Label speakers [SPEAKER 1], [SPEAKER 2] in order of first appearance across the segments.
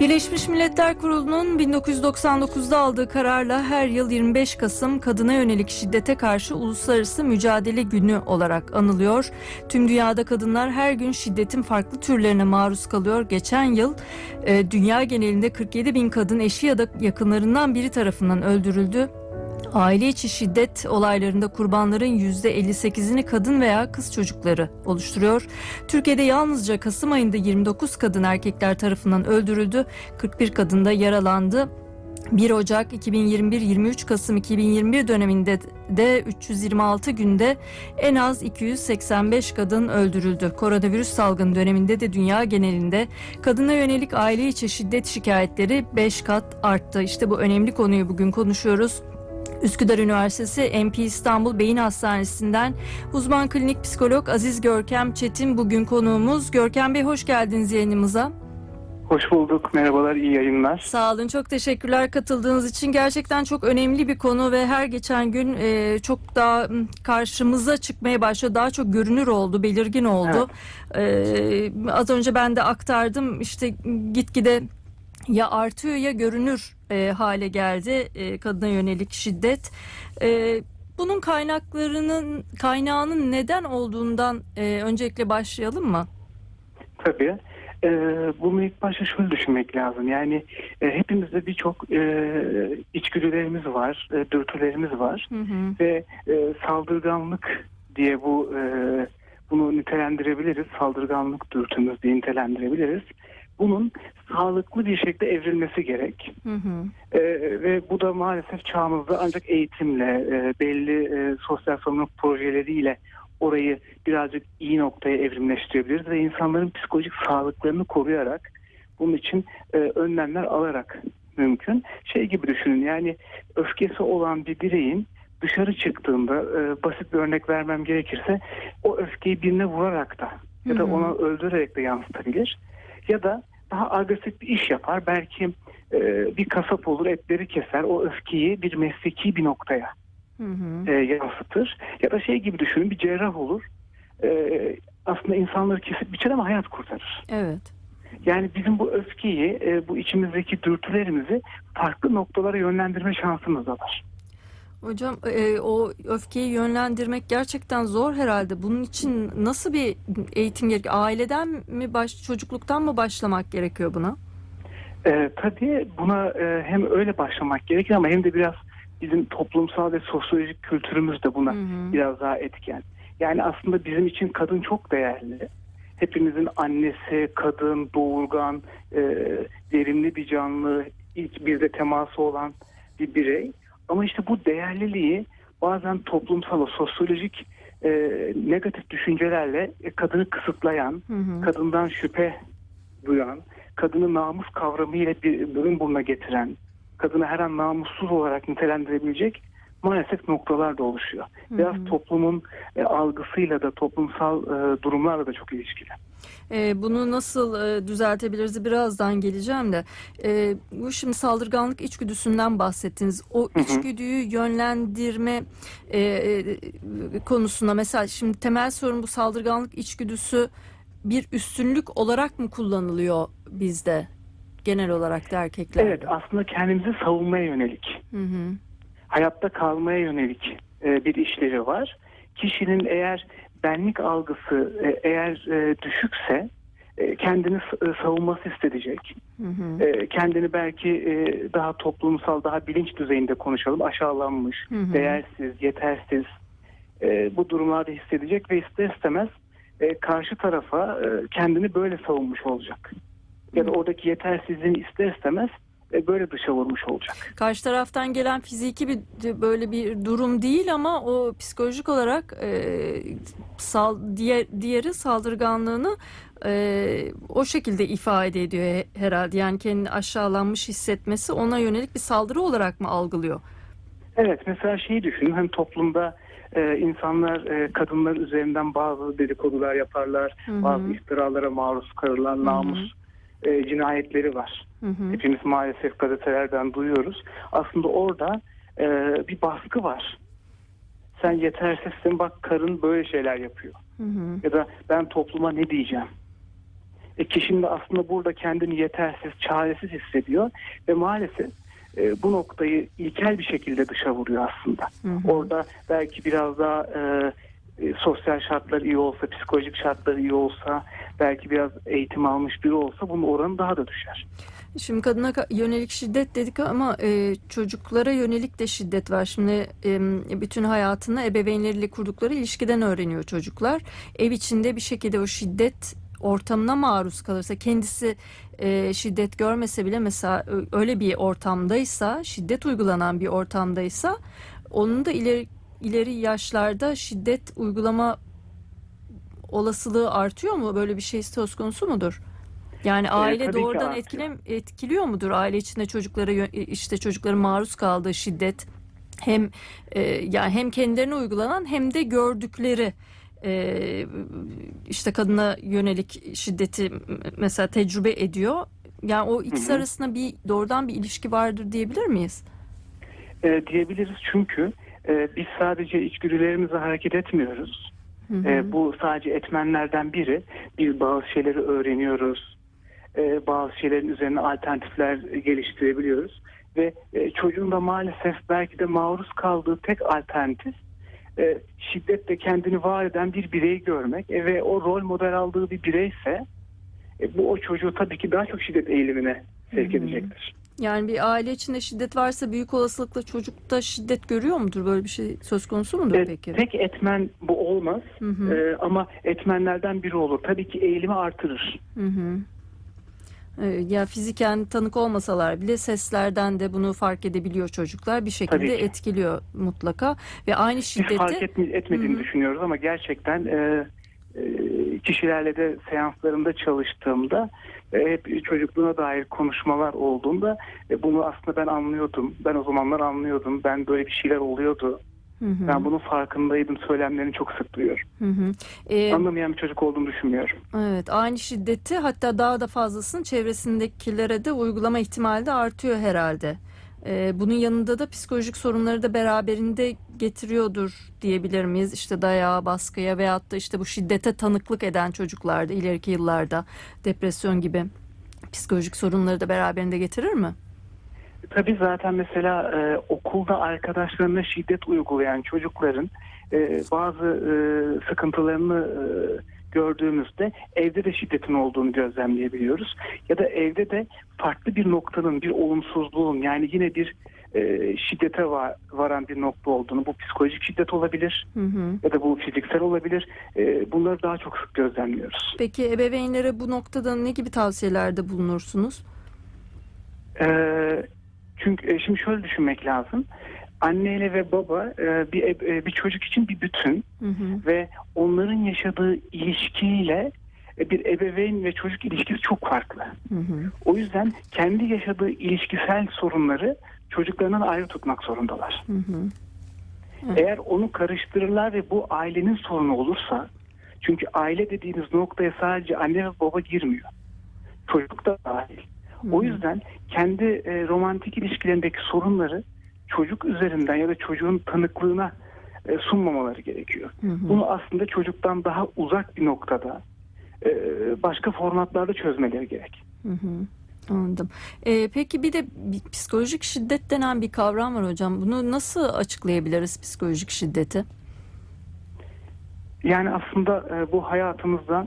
[SPEAKER 1] Birleşmiş Milletler Kurulu'nun 1999'da aldığı kararla her yıl 25 Kasım kadına yönelik şiddete karşı Uluslararası Mücadele Günü olarak anılıyor. Tüm dünyada kadınlar her gün şiddetin farklı türlerine maruz kalıyor. Geçen yıl e, dünya genelinde 47 bin kadın eşi ya da yakınlarından biri tarafından öldürüldü. Aile içi şiddet olaylarında kurbanların %58'ini kadın veya kız çocukları oluşturuyor. Türkiye'de yalnızca Kasım ayında 29 kadın erkekler tarafından öldürüldü, 41 kadın da yaralandı. 1 Ocak 2021-23 Kasım 2021 döneminde de 326 günde en az 285 kadın öldürüldü. Koronavirüs salgın döneminde de dünya genelinde kadına yönelik aile içi şiddet şikayetleri 5 kat arttı. İşte bu önemli konuyu bugün konuşuyoruz. Üsküdar Üniversitesi MP İstanbul Beyin Hastanesi'nden uzman klinik psikolog Aziz Görkem Çetin bugün konuğumuz. Görkem Bey hoş geldiniz yayınımıza.
[SPEAKER 2] Hoş bulduk. Merhabalar, iyi yayınlar.
[SPEAKER 1] Sağ olun. Çok teşekkürler katıldığınız için. Gerçekten çok önemli bir konu ve her geçen gün e, çok daha karşımıza çıkmaya başladı. Daha çok görünür oldu, belirgin oldu. Evet. E, az önce ben de aktardım. İşte gitgide ya artıyor ya görünür e, hale geldi e, kadına yönelik şiddet. E, bunun kaynaklarının kaynağının neden olduğundan e, öncelikle başlayalım mı?
[SPEAKER 2] Tabii. E, bunu ilk başta şunu düşünmek lazım. Yani e, hepimizde birçok e, içgüdülerimiz var, e, dürtülerimiz var
[SPEAKER 1] Hı hı.
[SPEAKER 2] ve e, saldırganlık diye bu e, bunu nitelendirebiliriz. Saldırganlık dürtümüz diye nitelendirebiliriz. Bunun sağlıklı bir şekilde evrilmesi gerek.
[SPEAKER 1] Hı hı.
[SPEAKER 2] E, ve bu da maalesef çağımızda ancak eğitimle, e, belli e, sosyal sorumluluk projeleriyle orayı birazcık iyi noktaya evrimleştirebiliriz ve insanların psikolojik sağlıklarını koruyarak bunun için e, önlemler alarak mümkün. Şey gibi düşünün yani öfkesi olan bir bireyin dışarı çıktığında e, basit bir örnek vermem gerekirse o öfkeyi birine vurarak da ya da onu öldürerek de yansıtabilir. Ya da daha agresif bir iş yapar. Belki e, bir kasap olur etleri keser. O öfkeyi bir mesleki bir noktaya
[SPEAKER 1] Hı hı.
[SPEAKER 2] e, yansıtır. Ya da şey gibi düşünün bir cerrah olur. E, aslında insanları kesip biçer ama hayat kurtarır.
[SPEAKER 1] Evet.
[SPEAKER 2] Yani bizim bu öfkeyi, e, bu içimizdeki dürtülerimizi farklı noktalara yönlendirme şansımız da var.
[SPEAKER 1] Hocam e, o öfkeyi yönlendirmek gerçekten zor herhalde. Bunun için nasıl bir eğitim gerekiyor? Aileden mi baş, çocukluktan mı başlamak gerekiyor buna?
[SPEAKER 2] E, tabii buna e, hem öyle başlamak gerekir ama hem de biraz bizim toplumsal ve sosyolojik kültürümüz de buna
[SPEAKER 1] Hı hı.
[SPEAKER 2] biraz daha etken. Yani aslında bizim için kadın çok değerli. Hepimizin annesi, kadın, doğurgan, e, verimli bir canlı, ilk bizde teması olan bir birey. Ama işte bu değerliliği bazen toplumsal, o sosyolojik e, negatif düşüncelerle e, kadını kısıtlayan,
[SPEAKER 1] Hı hı.
[SPEAKER 2] kadından şüphe duyan, kadını namus kavramıyla bir burun buruna getiren, kadını her an namussuz olarak nitelendirebilecek maalesef noktalar da oluşuyor. Biraz
[SPEAKER 1] hı.
[SPEAKER 2] toplumun e, algısıyla da toplumsal e, durumlarla da çok ilişkili.
[SPEAKER 1] E, bunu nasıl e, düzeltebiliriz birazdan geleceğim de. E, bu şimdi saldırganlık içgüdüsünden bahsettiniz. O
[SPEAKER 2] hı.
[SPEAKER 1] içgüdüyü yönlendirme e, e, konusunda mesela şimdi temel sorun bu saldırganlık içgüdüsü bir üstünlük olarak mı kullanılıyor bizde genel olarak da erkeklerde?
[SPEAKER 2] Evet aslında kendimizi savunmaya yönelik,
[SPEAKER 1] Hı hı.
[SPEAKER 2] Hayatta kalmaya yönelik e, bir işlevi var. Kişinin eğer benlik algısı e, eğer e, düşükse e, kendini savunması isteyecek.
[SPEAKER 1] Hı hı.
[SPEAKER 2] E, kendini belki e, daha toplumsal, daha bilinç düzeyinde konuşalım. Aşağılanmış,
[SPEAKER 1] Hı hı.
[SPEAKER 2] değersiz, yetersiz e, bu durumlarda hissedecek ve ister istemez e, karşı tarafa e, kendini böyle savunmuş olacak. Ya da oradaki yetersizliğini ister istemez e, böyle dışa vurmuş olacak.
[SPEAKER 1] Karşı taraftan gelen fiziki bir böyle bir durum değil ama o psikolojik olarak e, sal, diğer, diğeri saldırganlığını e, o şekilde ifade ediyor he- herhalde. Yani kendini aşağılanmış hissetmesi ona yönelik bir saldırı olarak mı algılıyor?
[SPEAKER 2] Evet mesela şeyi düşünün hani toplumda e, insanlar e, kadınlar üzerinden bazı dedikodular yaparlar,
[SPEAKER 1] Hı hı.
[SPEAKER 2] bazı iftiralara maruz kalırlar, namus e, cinayetleri var.
[SPEAKER 1] Hı hı.
[SPEAKER 2] Hepimiz maalesef gazetelerden duyuyoruz. Aslında orada e, bir baskı var. Sen yetersizsin bak karın böyle şeyler yapıyor.
[SPEAKER 1] Hı hı.
[SPEAKER 2] Ya da ben topluma ne diyeceğim? E, kişinin de aslında burada kendini yetersiz, çaresiz hissediyor ve maalesef e, bu noktayı ilkel bir şekilde dışa vuruyor aslında.
[SPEAKER 1] Hı hı.
[SPEAKER 2] Orada belki biraz daha e, e, sosyal şartlar iyi olsa, psikolojik şartlar iyi olsa, belki biraz eğitim almış biri olsa bunun oranı daha da düşer.
[SPEAKER 1] Şimdi kadına ka- yönelik şiddet dedik ama e, çocuklara yönelik de şiddet var. Şimdi e, bütün hayatını ebeveynleriyle kurdukları ilişkiden öğreniyor çocuklar. Ev içinde bir şekilde o şiddet ortamına maruz kalırsa kendisi e, şiddet görmese bile mesela öyle bir ortamdaysa şiddet uygulanan bir ortamdaysa onun da ileri ileri yaşlarda şiddet uygulama olasılığı artıyor mu? Böyle bir şey söz konusu mudur? Yani aile
[SPEAKER 2] tabii ki
[SPEAKER 1] doğrudan etkile, etkiliyor mudur aile içinde çocuklara işte çocukların maruz kaldığı şiddet hem e, yani hem kendilerine uygulanan hem de gördükleri e, işte kadına yönelik şiddeti mesela tecrübe ediyor. Yani o ikisi
[SPEAKER 2] Hı hı.
[SPEAKER 1] arasında bir doğrudan bir ilişki vardır diyebilir miyiz?
[SPEAKER 2] E, diyebiliriz çünkü e, biz sadece içgüdülerimizle hareket etmiyoruz.
[SPEAKER 1] Hı hı.
[SPEAKER 2] E, bu sadece etmenlerden biri. Biz bazı şeyleri öğreniyoruz. E, bazı şeylerin üzerine alternatifler geliştirebiliyoruz. Ve e, çocuğun da maalesef belki de maruz kaldığı tek alternatif e, şiddetle kendini var eden bir birey görmek. E, ve o rol model aldığı bir bireyse e, bu o çocuğu tabii ki daha çok şiddet eğilimine sevk
[SPEAKER 1] Hı hı. Yani bir aile içinde şiddet varsa büyük olasılıkla çocukta şiddet görüyor mudur? Böyle bir şey söz konusu mudur
[SPEAKER 2] E,
[SPEAKER 1] peki?
[SPEAKER 2] tek etmen bu olmaz
[SPEAKER 1] Hı hı.
[SPEAKER 2] E, ama etmenlerden biri olur. Tabii ki eğilimi artırır.
[SPEAKER 1] Hı hı. Ee, Ya fiziken tanık olmasalar bile seslerden de bunu fark edebiliyor çocuklar. Bir şekilde etkiliyor mutlaka ve aynı
[SPEAKER 2] Biz
[SPEAKER 1] şiddeti
[SPEAKER 2] fark etme- etmediğini
[SPEAKER 1] Hı hı.
[SPEAKER 2] düşünüyoruz ama gerçekten e, e, kişilerle de seanslarında çalıştığımda e, hep çocukluğuna dair konuşmalar olduğunda e, bunu aslında ben anlıyordum. Ben o zamanlar anlıyordum. Ben böyle bir şeyler oluyordu.
[SPEAKER 1] Hı hı.
[SPEAKER 2] Ben bunun farkındaydım. Söylemlerini çok sık duyuyorum.
[SPEAKER 1] Hı hı. Ee,
[SPEAKER 2] Anlamayan bir çocuk olduğunu düşünmüyorum.
[SPEAKER 1] evet aynı şiddeti hatta daha da fazlasını çevresindekilere de uygulama ihtimali de artıyor herhalde. Ee, bunun yanında da psikolojik sorunları da beraberinde getiriyordur diyebilir miyiz? İşte dayağa, baskıya veyahut da işte bu şiddete tanıklık eden çocuklarda ileriki yıllarda depresyon gibi psikolojik sorunları da beraberinde getirir mi?
[SPEAKER 2] Tabii zaten mesela e, okulda arkadaşlarına şiddet uygulayan çocukların e, bazı e, sıkıntılarını e, gördüğümüzde evde de şiddetin olduğunu gözlemleyebiliyoruz. Ya da evde de farklı bir noktanın, bir olumsuzluğun yani yine bir e, şiddete va- varan bir nokta olduğunu, bu psikolojik şiddet olabilir
[SPEAKER 1] Hı hı.
[SPEAKER 2] ya da bu fiziksel olabilir. E, bunları daha çok sık gözlemliyoruz.
[SPEAKER 1] Peki ebeveynlere bu noktada ne gibi tavsiyelerde bulunursunuz?
[SPEAKER 2] Ee, çünkü e, şimdi şöyle düşünmek lazım. Anneyle ve baba e, bir e, bir çocuk için bir bütün
[SPEAKER 1] Hı hı.
[SPEAKER 2] ve onların yaşadığı ilişkiyle e, bir ebeveyn ve çocuk ilişkisi çok farklı.
[SPEAKER 1] Hı hı.
[SPEAKER 2] O yüzden kendi yaşadığı ilişkisel sorunları çocuklarından ayrı tutmak zorundalar.
[SPEAKER 1] Hı hı. Evet.
[SPEAKER 2] Eğer onu karıştırırlar ve bu ailenin sorunu olursa çünkü aile dediğiniz noktaya sadece anne ve baba girmiyor. Çocuk da dahil. O yüzden kendi e, romantik ilişkilerindeki sorunları çocuk üzerinden ya da çocuğun tanıklığına e, sunmamaları gerekiyor.
[SPEAKER 1] Hı hı.
[SPEAKER 2] Bunu aslında çocuktan daha uzak bir noktada e, başka formatlarda çözmeleri gerek.
[SPEAKER 1] Hı hı. Anladım. Ee, peki bir de psikolojik şiddet denen bir kavram var hocam. Bunu nasıl açıklayabiliriz psikolojik şiddeti?
[SPEAKER 2] Yani aslında e, bu hayatımızda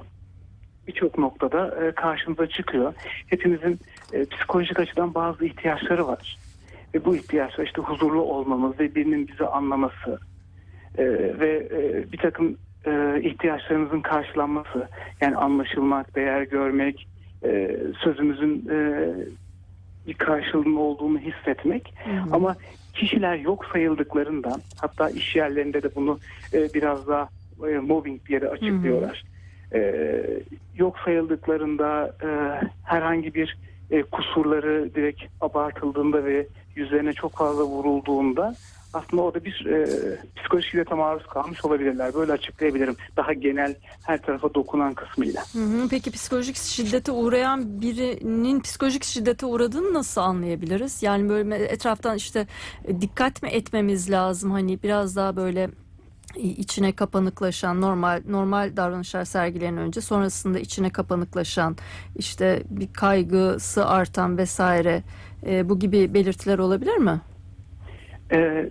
[SPEAKER 2] birçok noktada e, karşımıza çıkıyor. Hepimizin e, psikolojik açıdan bazı ihtiyaçları var. Ve bu ihtiyaçlar işte huzurlu olmamız ve birinin bizi anlaması e, ve e, bir takım e, ihtiyaçlarımızın karşılanması. Yani anlaşılmak, değer görmek, e, sözümüzün e, bir karşılığının olduğunu hissetmek.
[SPEAKER 1] Hı hı.
[SPEAKER 2] Ama kişiler yok sayıldıklarında hatta iş yerlerinde de bunu e, biraz daha e, mobbing diye de açıklıyorlar. E, yok sayıldıklarında e, herhangi bir e, kusurları direkt abartıldığında ve yüzlerine çok fazla vurulduğunda aslında orada bir e, psikolojik şiddete maruz kalmış olabilirler. Böyle açıklayabilirim. Daha genel her tarafa dokunan kısmıyla.
[SPEAKER 1] Peki psikolojik şiddete uğrayan birinin psikolojik şiddete uğradığını nasıl anlayabiliriz? Yani böyle etraftan işte e, dikkat mi etmemiz lazım? Hani biraz daha böyle içine kapanıklaşan normal normal davranışlar sergileyen önce sonrasında içine kapanıklaşan işte bir kaygısı artan vesaire e, bu gibi belirtiler olabilir mi?
[SPEAKER 2] Ee,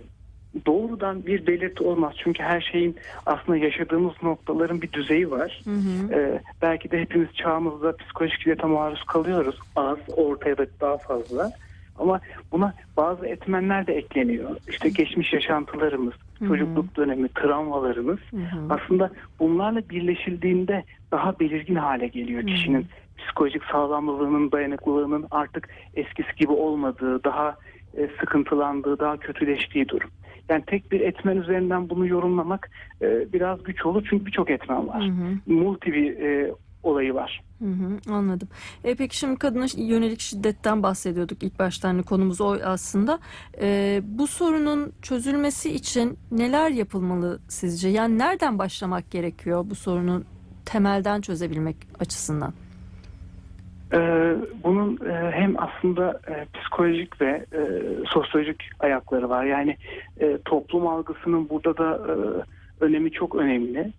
[SPEAKER 2] doğrudan bir belirti olmaz. Çünkü her şeyin aslında yaşadığımız noktaların bir düzeyi var.
[SPEAKER 1] Hı hı.
[SPEAKER 2] Ee, belki de hepimiz çağımızda psikolojik şiddete maruz kalıyoruz. Az, ortaya da daha fazla. Ama buna bazı etmenler de ekleniyor. İşte geçmiş yaşantılarımız,
[SPEAKER 1] Hı hı.
[SPEAKER 2] çocukluk dönemi, travmalarımız.
[SPEAKER 1] Hı hı.
[SPEAKER 2] Aslında bunlarla birleşildiğinde daha belirgin hale geliyor
[SPEAKER 1] Hı.
[SPEAKER 2] kişinin psikolojik sağlamlılığının, dayanıklılığının artık eskisi gibi olmadığı, daha e, sıkıntılandığı, daha kötüleştiği durum. Yani tek bir etmen üzerinden bunu yorumlamak e, biraz güç olur çünkü birçok etmen
[SPEAKER 1] Hı
[SPEAKER 2] var.
[SPEAKER 1] hı.
[SPEAKER 2] Multi bir e, olayı var.
[SPEAKER 1] Hı hı, anladım. E, peki şimdi kadına yönelik şiddetten bahsediyorduk ilk başta hani konumuz o aslında. E, bu sorunun çözülmesi için neler yapılmalı sizce? Yani nereden başlamak gerekiyor bu sorunu temelden çözebilmek açısından?
[SPEAKER 2] Ee, bunun e, hem aslında e, psikolojik ve e, sosyolojik ayakları var. Yani e, toplum algısının burada da e, önemi çok önemli.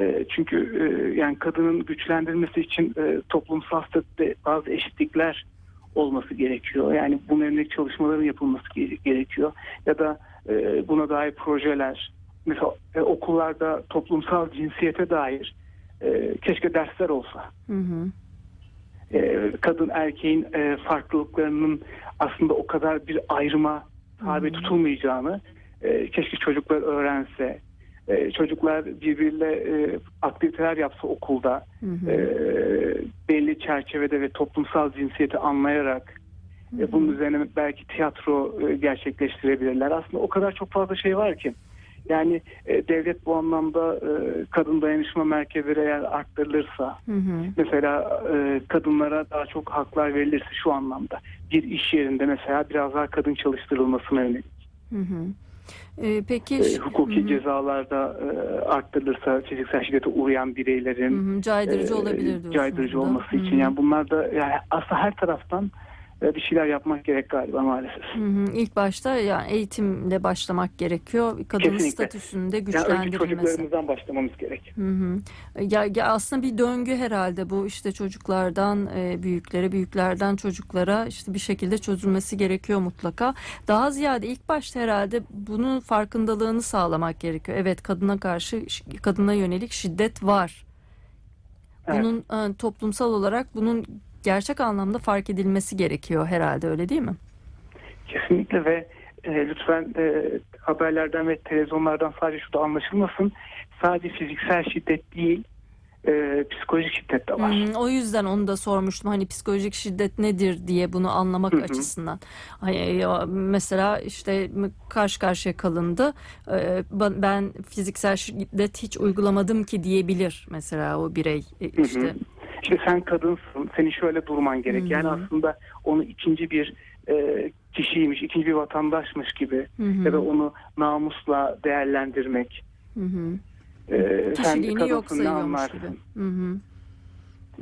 [SPEAKER 2] E, çünkü e, yani kadının güçlendirilmesi için e, toplumsal statüde bazı eşitlikler olması gerekiyor. Yani bunun yönelik çalışmaların yapılması ge- gerekiyor. Ya da buna dair projeler, mesela okullarda toplumsal cinsiyete dair keşke dersler olsa
[SPEAKER 1] Hı hı.
[SPEAKER 2] kadın erkeğin farklılıklarının aslında o kadar bir ayrıma tabi tutulmayacağını keşke çocuklar öğrense. E, çocuklar birbiriyle e, aktiviteler yapsa okulda
[SPEAKER 1] Hı hı.
[SPEAKER 2] e, belli çerçevede ve toplumsal cinsiyeti anlayarak
[SPEAKER 1] Hı hı.
[SPEAKER 2] e, bunun üzerine belki tiyatro e, gerçekleştirebilirler. Aslında o kadar çok fazla şey var ki. Yani e, devlet bu anlamda e, kadın dayanışma merkezleri eğer arttırılırsa
[SPEAKER 1] Hı hı.
[SPEAKER 2] mesela e, kadınlara daha çok haklar verilirse şu anlamda bir iş yerinde mesela biraz daha kadın çalıştırılmasına yönelik
[SPEAKER 1] Hı hı. E, peki
[SPEAKER 2] e, hukuki
[SPEAKER 1] Hı
[SPEAKER 2] cezalarda e, arttırılırsa fiziksel şiddete uğrayan bireylerin
[SPEAKER 1] Hı hı. caydırıcı
[SPEAKER 2] e,
[SPEAKER 1] olabilir diyorsunuz.
[SPEAKER 2] caydırıcı olması
[SPEAKER 1] Hı
[SPEAKER 2] için yani bunlar da yani aslında her taraftan bir şeyler yapmak gerek galiba maalesef.
[SPEAKER 1] Hı hı. İlk başta yani eğitimle başlamak gerekiyor. Kadının
[SPEAKER 2] Kesinlikle.
[SPEAKER 1] statüsünde
[SPEAKER 2] Yani
[SPEAKER 1] güçlendirilmesi.
[SPEAKER 2] çocuklarımızdan başlamamız gerek.
[SPEAKER 1] Hı hı. Ya, ya aslında bir döngü herhalde bu işte çocuklardan e, büyüklere, büyüklerden çocuklara işte bir şekilde çözülmesi gerekiyor mutlaka. Daha ziyade ilk başta herhalde bunun farkındalığını sağlamak gerekiyor. Evet kadına karşı kadına yönelik şiddet var.
[SPEAKER 2] Evet.
[SPEAKER 1] Bunun e, toplumsal olarak bunun gerçek anlamda fark edilmesi gerekiyor herhalde öyle değil mi?
[SPEAKER 2] Kesinlikle ve e, lütfen e, haberlerden ve televizyonlardan sadece şu da anlaşılmasın. Sadece fiziksel şiddet değil, e, psikolojik şiddet de var.
[SPEAKER 1] Hmm, o yüzden onu da sormuştum hani psikolojik şiddet nedir diye bunu anlamak
[SPEAKER 2] Hı hı.
[SPEAKER 1] açısından. Hani mesela işte karşı karşıya kalındı. Ee, ben- fiziksel şiddet hiç uygulamadım ki diyebilir mesela o birey e,
[SPEAKER 2] Hı hı.
[SPEAKER 1] işte.
[SPEAKER 2] İşte sen kadınsın, senin şöyle durman gerek.
[SPEAKER 1] Hı hı.
[SPEAKER 2] Yani aslında onu ikinci bir e, kişiymiş, ikinci bir vatandaşmış gibi
[SPEAKER 1] Hı hı.
[SPEAKER 2] ya da onu namusla değerlendirmek.
[SPEAKER 1] Hı hı.
[SPEAKER 2] E,
[SPEAKER 1] Kişiliğini yok sayıyormuş gibi.
[SPEAKER 2] anlarsın?
[SPEAKER 1] Hı hı.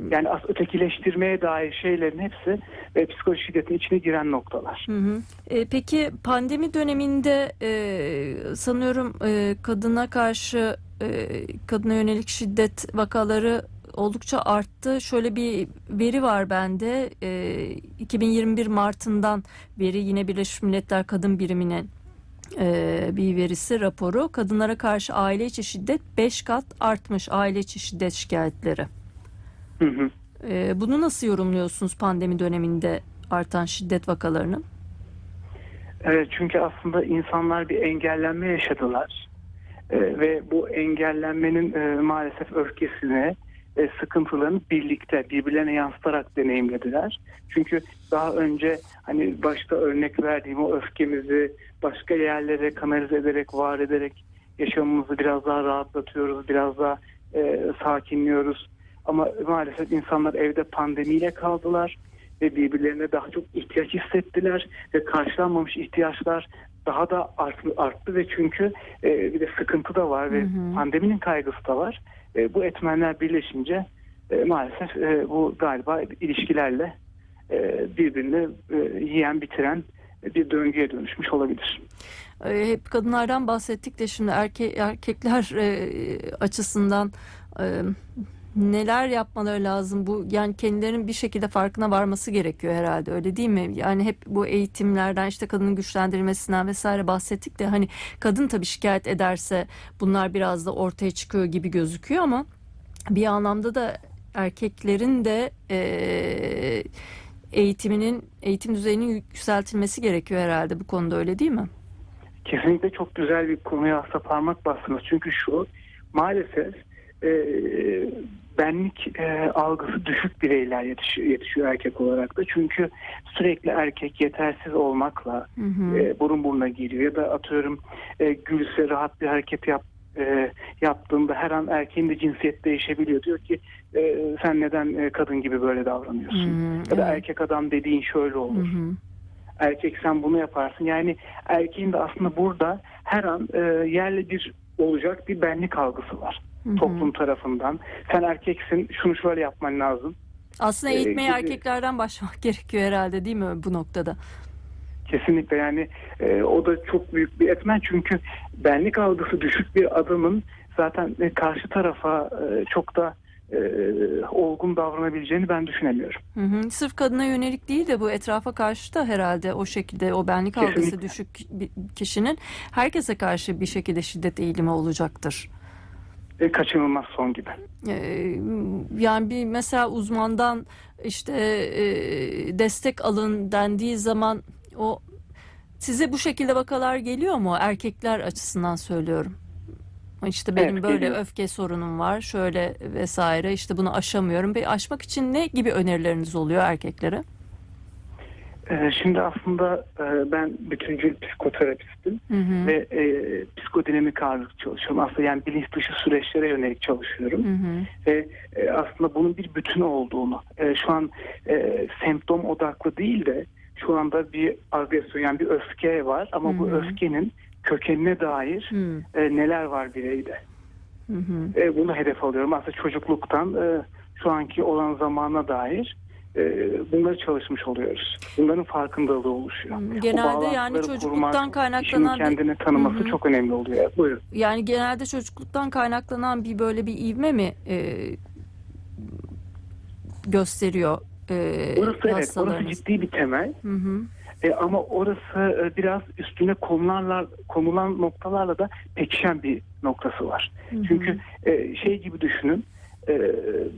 [SPEAKER 2] Yani ötekileştirmeye dair şeylerin hepsi e, psikolojik şiddetin içine giren noktalar.
[SPEAKER 1] Hı hı. E, peki pandemi döneminde e, sanıyorum e, kadına karşı e, kadına yönelik şiddet vakaları oldukça arttı. Şöyle bir veri var bende. E, 2021 Mart'ından beri yine Birleşmiş Milletler Kadın Biriminin e, bir verisi raporu. Kadınlara karşı aile içi şiddet 5 kat artmış aile içi şiddet şikayetleri.
[SPEAKER 2] Hı hı.
[SPEAKER 1] E, bunu nasıl yorumluyorsunuz pandemi döneminde artan şiddet vakalarını?
[SPEAKER 2] Evet, çünkü aslında insanlar bir engellenme yaşadılar Ee, ve bu engellenmenin e, maalesef öfkesini, e, sıkıntılarını birlikte birbirlerine yansıtarak deneyimlediler. Çünkü daha önce hani başta örnek verdiğim o öfkemizi başka yerlere kanalize ederek, var ederek yaşamımızı biraz daha rahatlatıyoruz, biraz daha e, sakinliyoruz. Ama maalesef insanlar evde pandemiyle kaldılar ve birbirlerine daha çok ihtiyaç hissettiler ve karşılanmamış ihtiyaçlar daha da arttı, arttı ve çünkü e, bir de sıkıntı da var ve
[SPEAKER 1] Hı hı.
[SPEAKER 2] pandeminin kaygısı da var. E, bu etmenler birleşince e, maalesef e, bu galiba ilişkilerle e, birbirini e, yiyen bitiren bir döngüye dönüşmüş olabilir.
[SPEAKER 1] E, hep kadınlardan bahsettik de şimdi erke, erkekler e, açısından e, neler yapmaları lazım bu yani kendilerinin bir şekilde farkına varması gerekiyor herhalde öyle değil mi? Yani hep bu eğitimlerden işte kadının güçlendirmesinden vesaire bahsettik de hani kadın tabii şikayet ederse bunlar biraz da ortaya çıkıyor gibi gözüküyor ama bir anlamda da erkeklerin de e, eğitiminin eğitim düzeyinin yükseltilmesi gerekiyor herhalde bu konuda öyle değil mi?
[SPEAKER 2] Kesinlikle çok güzel bir konuya aslında parmak bastınız. Çünkü şu maalesef benlik e, algısı düşük bireyler yetişiyor, yetişiyor erkek olarak da. Çünkü sürekli erkek yetersiz olmakla
[SPEAKER 1] Hı hı.
[SPEAKER 2] e, burun buruna geliyor. Ya da atıyorum e, gülse rahat bir hareket yap, e, yaptığında her an erkeğin de cinsiyet değişebiliyor. Diyor ki e, sen neden e, kadın gibi böyle davranıyorsun?
[SPEAKER 1] Hı,
[SPEAKER 2] Ya da erkek adam dediğin şöyle
[SPEAKER 1] Hı
[SPEAKER 2] olur.
[SPEAKER 1] hı.
[SPEAKER 2] Erkek sen bunu yaparsın. Yani erkeğin de aslında burada her an e, yerli bir olacak bir benlik algısı var
[SPEAKER 1] Hı hı.
[SPEAKER 2] toplum tarafından. Sen erkeksin şunu şöyle yapman lazım.
[SPEAKER 1] Aslında
[SPEAKER 2] Ee,
[SPEAKER 1] eğitmeye
[SPEAKER 2] gibi-
[SPEAKER 1] erkeklerden başlamak gerekiyor herhalde değil mi bu noktada?
[SPEAKER 2] Kesinlikle yani e, o da çok büyük bir etmen çünkü benlik algısı düşük bir adamın zaten e, karşı tarafa e, çok da e, olgun davranabileceğini ben düşünemiyorum.
[SPEAKER 1] Hı hı. Sırf kadına yönelik değil de bu etrafa karşı da herhalde o şekilde o benlik algısı
[SPEAKER 2] Kesinlikle.
[SPEAKER 1] düşük bir kişinin herkese karşı bir şekilde şiddet eğilimi olacaktır.
[SPEAKER 2] E, kaçınılmaz son gibi.
[SPEAKER 1] Ee, yani bir mesela uzmandan işte e, destek alın dendiği zaman o size bu şekilde vakalar geliyor mu erkekler açısından söylüyorum. İşte benim
[SPEAKER 2] Evet,
[SPEAKER 1] böyle
[SPEAKER 2] geliyor.
[SPEAKER 1] öfke sorunum var şöyle vesaire işte bunu aşamıyorum. Bir aşmak için ne gibi önerileriniz oluyor erkeklere?
[SPEAKER 2] E, şimdi aslında e, ben bütüncül psikoterapistim.
[SPEAKER 1] Hı hı.
[SPEAKER 2] ve e, psikodinamik ağırlık çalışıyorum. Aslında yani bilinç dışı süreçlere yönelik çalışıyorum.
[SPEAKER 1] Hı hı.
[SPEAKER 2] Ve e, aslında bunun bir bütün olduğunu, e, şu an e, semptom odaklı değil de şu anda bir agresyon yani bir öfke var ama bu
[SPEAKER 1] Hı hı.
[SPEAKER 2] öfkenin kökenine dair
[SPEAKER 1] Hı
[SPEAKER 2] e, neler var bireyde.
[SPEAKER 1] hı. hı.
[SPEAKER 2] E, bunu hedef alıyorum. Aslında çocukluktan e, şu anki olan zamana dair bunları çalışmış oluyoruz. Bunların farkındalığı oluşuyor.
[SPEAKER 1] Genelde yani çocukluktan
[SPEAKER 2] kurmak,
[SPEAKER 1] kaynaklanan
[SPEAKER 2] kendini tanıması
[SPEAKER 1] Hı hı.
[SPEAKER 2] çok önemli oluyor. Buyurun.
[SPEAKER 1] Yani genelde çocukluktan kaynaklanan bir böyle bir ivme mi e, gösteriyor e,
[SPEAKER 2] Orası evet, orası
[SPEAKER 1] hastalarınız?
[SPEAKER 2] ciddi bir temel.
[SPEAKER 1] Hı hı.
[SPEAKER 2] E, ama orası e, biraz üstüne konularla konulan noktalarla da pekişen bir noktası var.
[SPEAKER 1] Hı hı.
[SPEAKER 2] Çünkü e, şey gibi düşünün. E,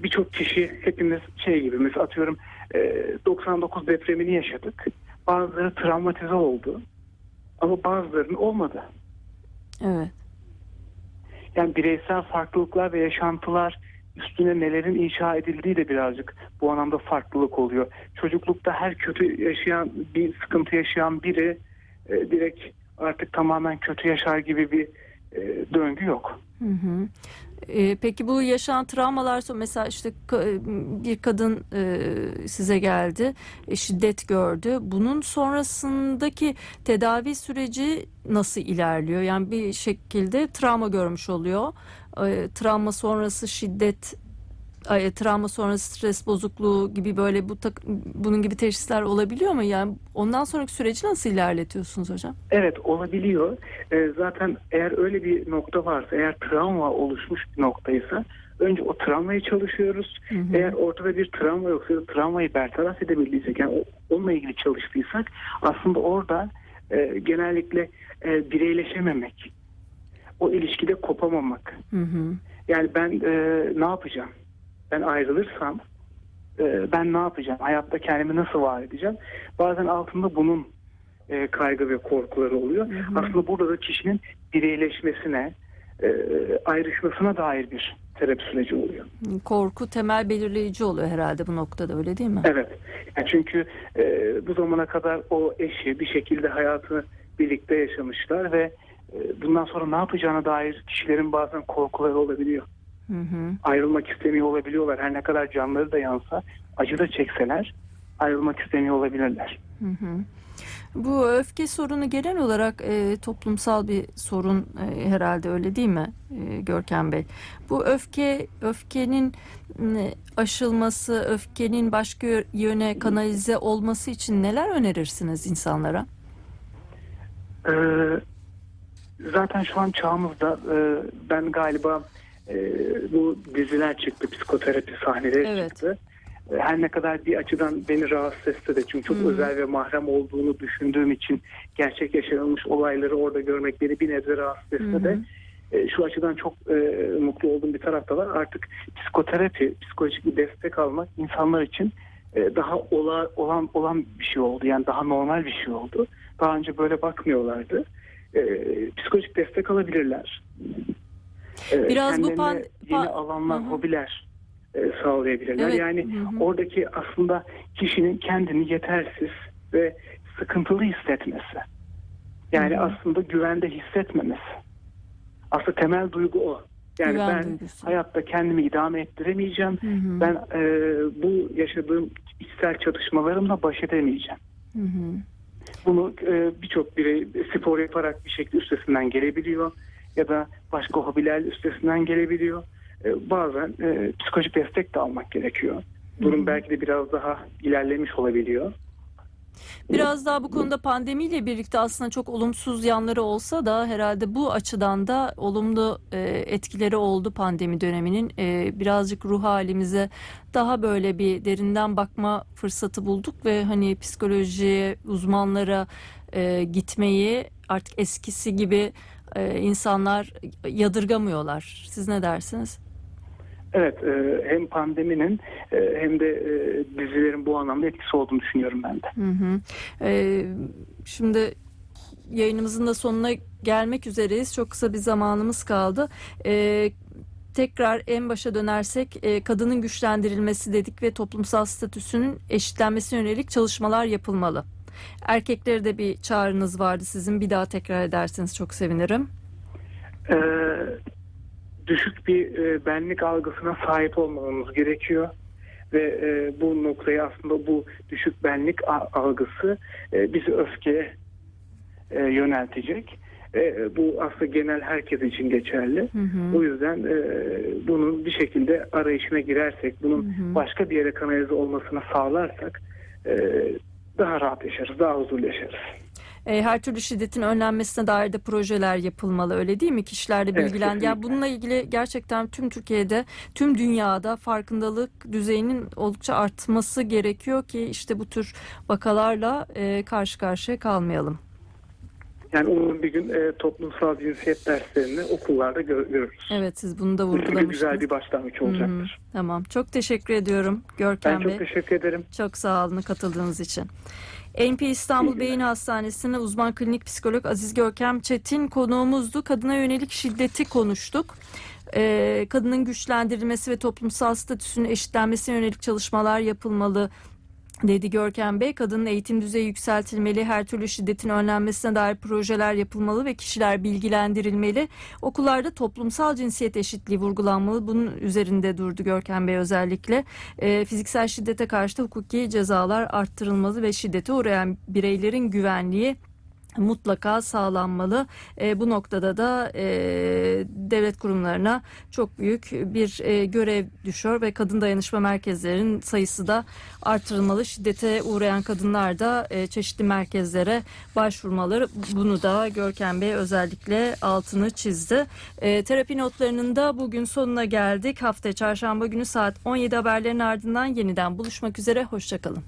[SPEAKER 2] Birçok kişi hepimiz şey gibi mesela atıyorum e, 99 depremini yaşadık. Bazıları travmatize oldu. Ama bazılarının olmadı.
[SPEAKER 1] Evet.
[SPEAKER 2] Yani bireysel farklılıklar ve yaşantılar üstüne nelerin inşa edildiği de birazcık bu anlamda farklılık oluyor. Çocuklukta her kötü yaşayan bir sıkıntı yaşayan biri e, direkt artık tamamen kötü yaşar gibi bir e, döngü yok.
[SPEAKER 1] Hı hı. E, peki bu yaşanan travmalar sonra mesela işte ka- bir kadın e, size geldi, e, şiddet gördü. Bunun sonrasındaki tedavi süreci nasıl ilerliyor? Yani bir şekilde travma görmüş oluyor. E, travma sonrası şiddet, travma sonrası stres bozukluğu gibi böyle bu bunun gibi teşhisler olabiliyor mu? Yani ondan sonraki süreci nasıl ilerletiyorsunuz hocam?
[SPEAKER 2] Evet olabiliyor. E, zaten eğer öyle bir nokta varsa, eğer travma oluşmuş bir noktaysa önce o travmayı çalışıyoruz.
[SPEAKER 1] Hı hı.
[SPEAKER 2] Eğer ortada bir travma yoksa travmayı bertaraf edebildiysek, yani o- onunla ilgili çalıştıysak aslında orada e, genellikle e, bireyleşememek, o ilişkide kopamamak.
[SPEAKER 1] Hı hı.
[SPEAKER 2] Yani ben e, ne yapacağım? Ben ayrılırsam e, ben ne yapacağım? Hayatta kendimi nasıl var edeceğim? Bazen altında bunun e, kaygı ve korkuları oluyor.
[SPEAKER 1] Hı hı.
[SPEAKER 2] Aslında burada da kişinin bireyleşmesine, e, ayrışmasına dair bir terapi süreci oluyor.
[SPEAKER 1] Korku temel belirleyici oluyor herhalde bu noktada öyle değil mi?
[SPEAKER 2] Evet. Yani çünkü e, bu zamana kadar o eşi bir şekilde hayatını birlikte yaşamışlar ve e, bundan sonra ne yapacağına dair kişilerin bazen korkuları olabiliyor.
[SPEAKER 1] Hı hı.
[SPEAKER 2] Ayrılmak istemiyor olabiliyorlar. Her ne kadar canları da yansa, acı da çekseler ayrılmak istemiyor olabilirler.
[SPEAKER 1] Hı hı. Bu öfke sorunu genel olarak e, toplumsal bir sorun e, herhalde öyle değil mi e, Görkem Bey? Bu öfke öfkenin e, aşılması, öfkenin başka yöne kanalize olması için neler önerirsiniz insanlara?
[SPEAKER 2] Ee, zaten şu an çağımızda e, ben galiba e, bu diziler çıktı, psikoterapi sahneleri
[SPEAKER 1] Evet.
[SPEAKER 2] çıktı. E, Her ne kadar bir açıdan beni rahatsız etse de çünkü çok
[SPEAKER 1] hı.
[SPEAKER 2] özel ve mahrem olduğunu düşündüğüm için gerçek yaşanılmış olayları orada görmek beni bir nebze rahatsız etse
[SPEAKER 1] hı.
[SPEAKER 2] de e, şu açıdan çok e, mutlu olduğum bir tarafta var. Artık psikoterapi, psikolojik bir destek almak insanlar için e, daha ola, olan olan bir şey oldu. Yani daha normal bir şey oldu. Daha önce böyle bakmıyorlardı. E, psikolojik destek alabilirler.
[SPEAKER 1] Biraz bu pan-
[SPEAKER 2] yeni alanlar,
[SPEAKER 1] Hı hı.
[SPEAKER 2] hobiler e, sağlayabilirler.
[SPEAKER 1] Evet,
[SPEAKER 2] Yani
[SPEAKER 1] hı hı.
[SPEAKER 2] oradaki aslında kişinin kendini yetersiz ve sıkıntılı hissetmesi. Yani
[SPEAKER 1] Hı hı.
[SPEAKER 2] aslında güvende hissetmemesi. Aslında temel duygu o. Yani
[SPEAKER 1] Güven
[SPEAKER 2] ben
[SPEAKER 1] duygusu.
[SPEAKER 2] hayatta kendimi idame ettiremeyeceğim.
[SPEAKER 1] Hı hı.
[SPEAKER 2] Ben e, bu yaşadığım içsel çatışmalarımla baş edemeyeceğim.
[SPEAKER 1] Hı hı.
[SPEAKER 2] Bunu e, birçok birey spor yaparak bir şekilde üstesinden gelebiliyor ya da başka hobiler üstesinden gelebiliyor. E, bazen e, psikolojik destek de almak gerekiyor. Durum
[SPEAKER 1] hı.
[SPEAKER 2] belki de biraz daha ilerlemiş olabiliyor.
[SPEAKER 1] Biraz daha bu konuda pandemiyle birlikte aslında çok olumsuz yanları olsa da herhalde bu açıdan da olumlu e, etkileri oldu pandemi döneminin. E, birazcık ruh halimize daha böyle bir derinden bakma fırsatı bulduk ve hani psikolojiye, uzmanlara e, gitmeyi artık eskisi gibi e, insanlar yadırgamıyorlar. Siz ne dersiniz?
[SPEAKER 2] Evet, e, hem pandeminin e, hem de e, dizilerin bu anlamda etkisi olduğunu düşünüyorum ben de.
[SPEAKER 1] Hı hı. Ee, şimdi yayınımızın da sonuna gelmek üzereyiz. Çok kısa bir zamanımız kaldı. Ee, tekrar en başa dönersek e, kadının güçlendirilmesi dedik ve toplumsal statüsünün eşitlenmesine yönelik çalışmalar yapılmalı. Erkeklere de bir çağrınız vardı sizin. Bir daha tekrar ederseniz çok sevinirim.
[SPEAKER 2] e, düşük bir e, benlik algısına sahip olmamamız gerekiyor ve e, bu noktayı aslında bu düşük benlik algısı e, bizi öfkeye e, yöneltecek. E, bu aslında genel herkes için geçerli.
[SPEAKER 1] Hı hı.
[SPEAKER 2] O yüzden e, bunun bir şekilde arayışına girersek, bunun
[SPEAKER 1] Hı hı.
[SPEAKER 2] başka bir yere kanalize olmasını sağlarsak e, daha rahat yaşarız, daha huzurlu yaşarız.
[SPEAKER 1] E, her türlü şiddetin önlenmesine dair de projeler yapılmalı öyle değil mi? Kişilerde
[SPEAKER 2] Evet,
[SPEAKER 1] bilgilen. ya bununla ilgili gerçekten tüm Türkiye'de, tüm dünyada farkındalık düzeyinin oldukça artması gerekiyor ki işte bu tür vakalarla e, karşı karşıya kalmayalım.
[SPEAKER 2] Yani umarım bir gün e, toplumsal cinsiyet derslerini okullarda gör- görürüz.
[SPEAKER 1] Evet siz bunu da
[SPEAKER 2] Bu güzel
[SPEAKER 1] vurgulamıştınız.
[SPEAKER 2] bir başlangıç olacaktır.
[SPEAKER 1] Tamam. Çok teşekkür ediyorum
[SPEAKER 2] Ben
[SPEAKER 1] Görkem
[SPEAKER 2] çok
[SPEAKER 1] Bey.
[SPEAKER 2] teşekkür ederim.
[SPEAKER 1] Çok sağ olun katıldığınız için. NP İstanbul. Beyin Hastanesi'nde uzman klinik psikolog Aziz Görkem Çetin konuğumuzdu. Kadına yönelik şiddeti konuştuk. Ee, kadının güçlendirilmesi ve toplumsal statüsünün eşitlenmesine yönelik çalışmalar yapılmalı dedi Görkem Bey. Kadının eğitim düzeyi yükseltilmeli, her türlü şiddetin önlenmesine dair projeler yapılmalı ve kişiler bilgilendirilmeli. Okullarda toplumsal cinsiyet eşitliği vurgulanmalı. Bunun üzerinde durdu Görkem Bey özellikle. E, fiziksel şiddete karşı da hukuki cezalar arttırılmalı ve şiddete uğrayan bireylerin güvenliği mutlaka sağlanmalı. E, bu noktada da e, devlet kurumlarına çok büyük bir e, görev düşüyor ve kadın dayanışma merkezlerinin sayısı da artırılmalı. Şiddete uğrayan kadınlar da e, çeşitli merkezlere başvurmaları bunu da Görkem Bey özellikle altını çizdi. E, terapi notlarının da bugün sonuna geldik. Hafta çarşamba günü saat 17 haberlerin ardından yeniden buluşmak üzere. Hoşçakalın.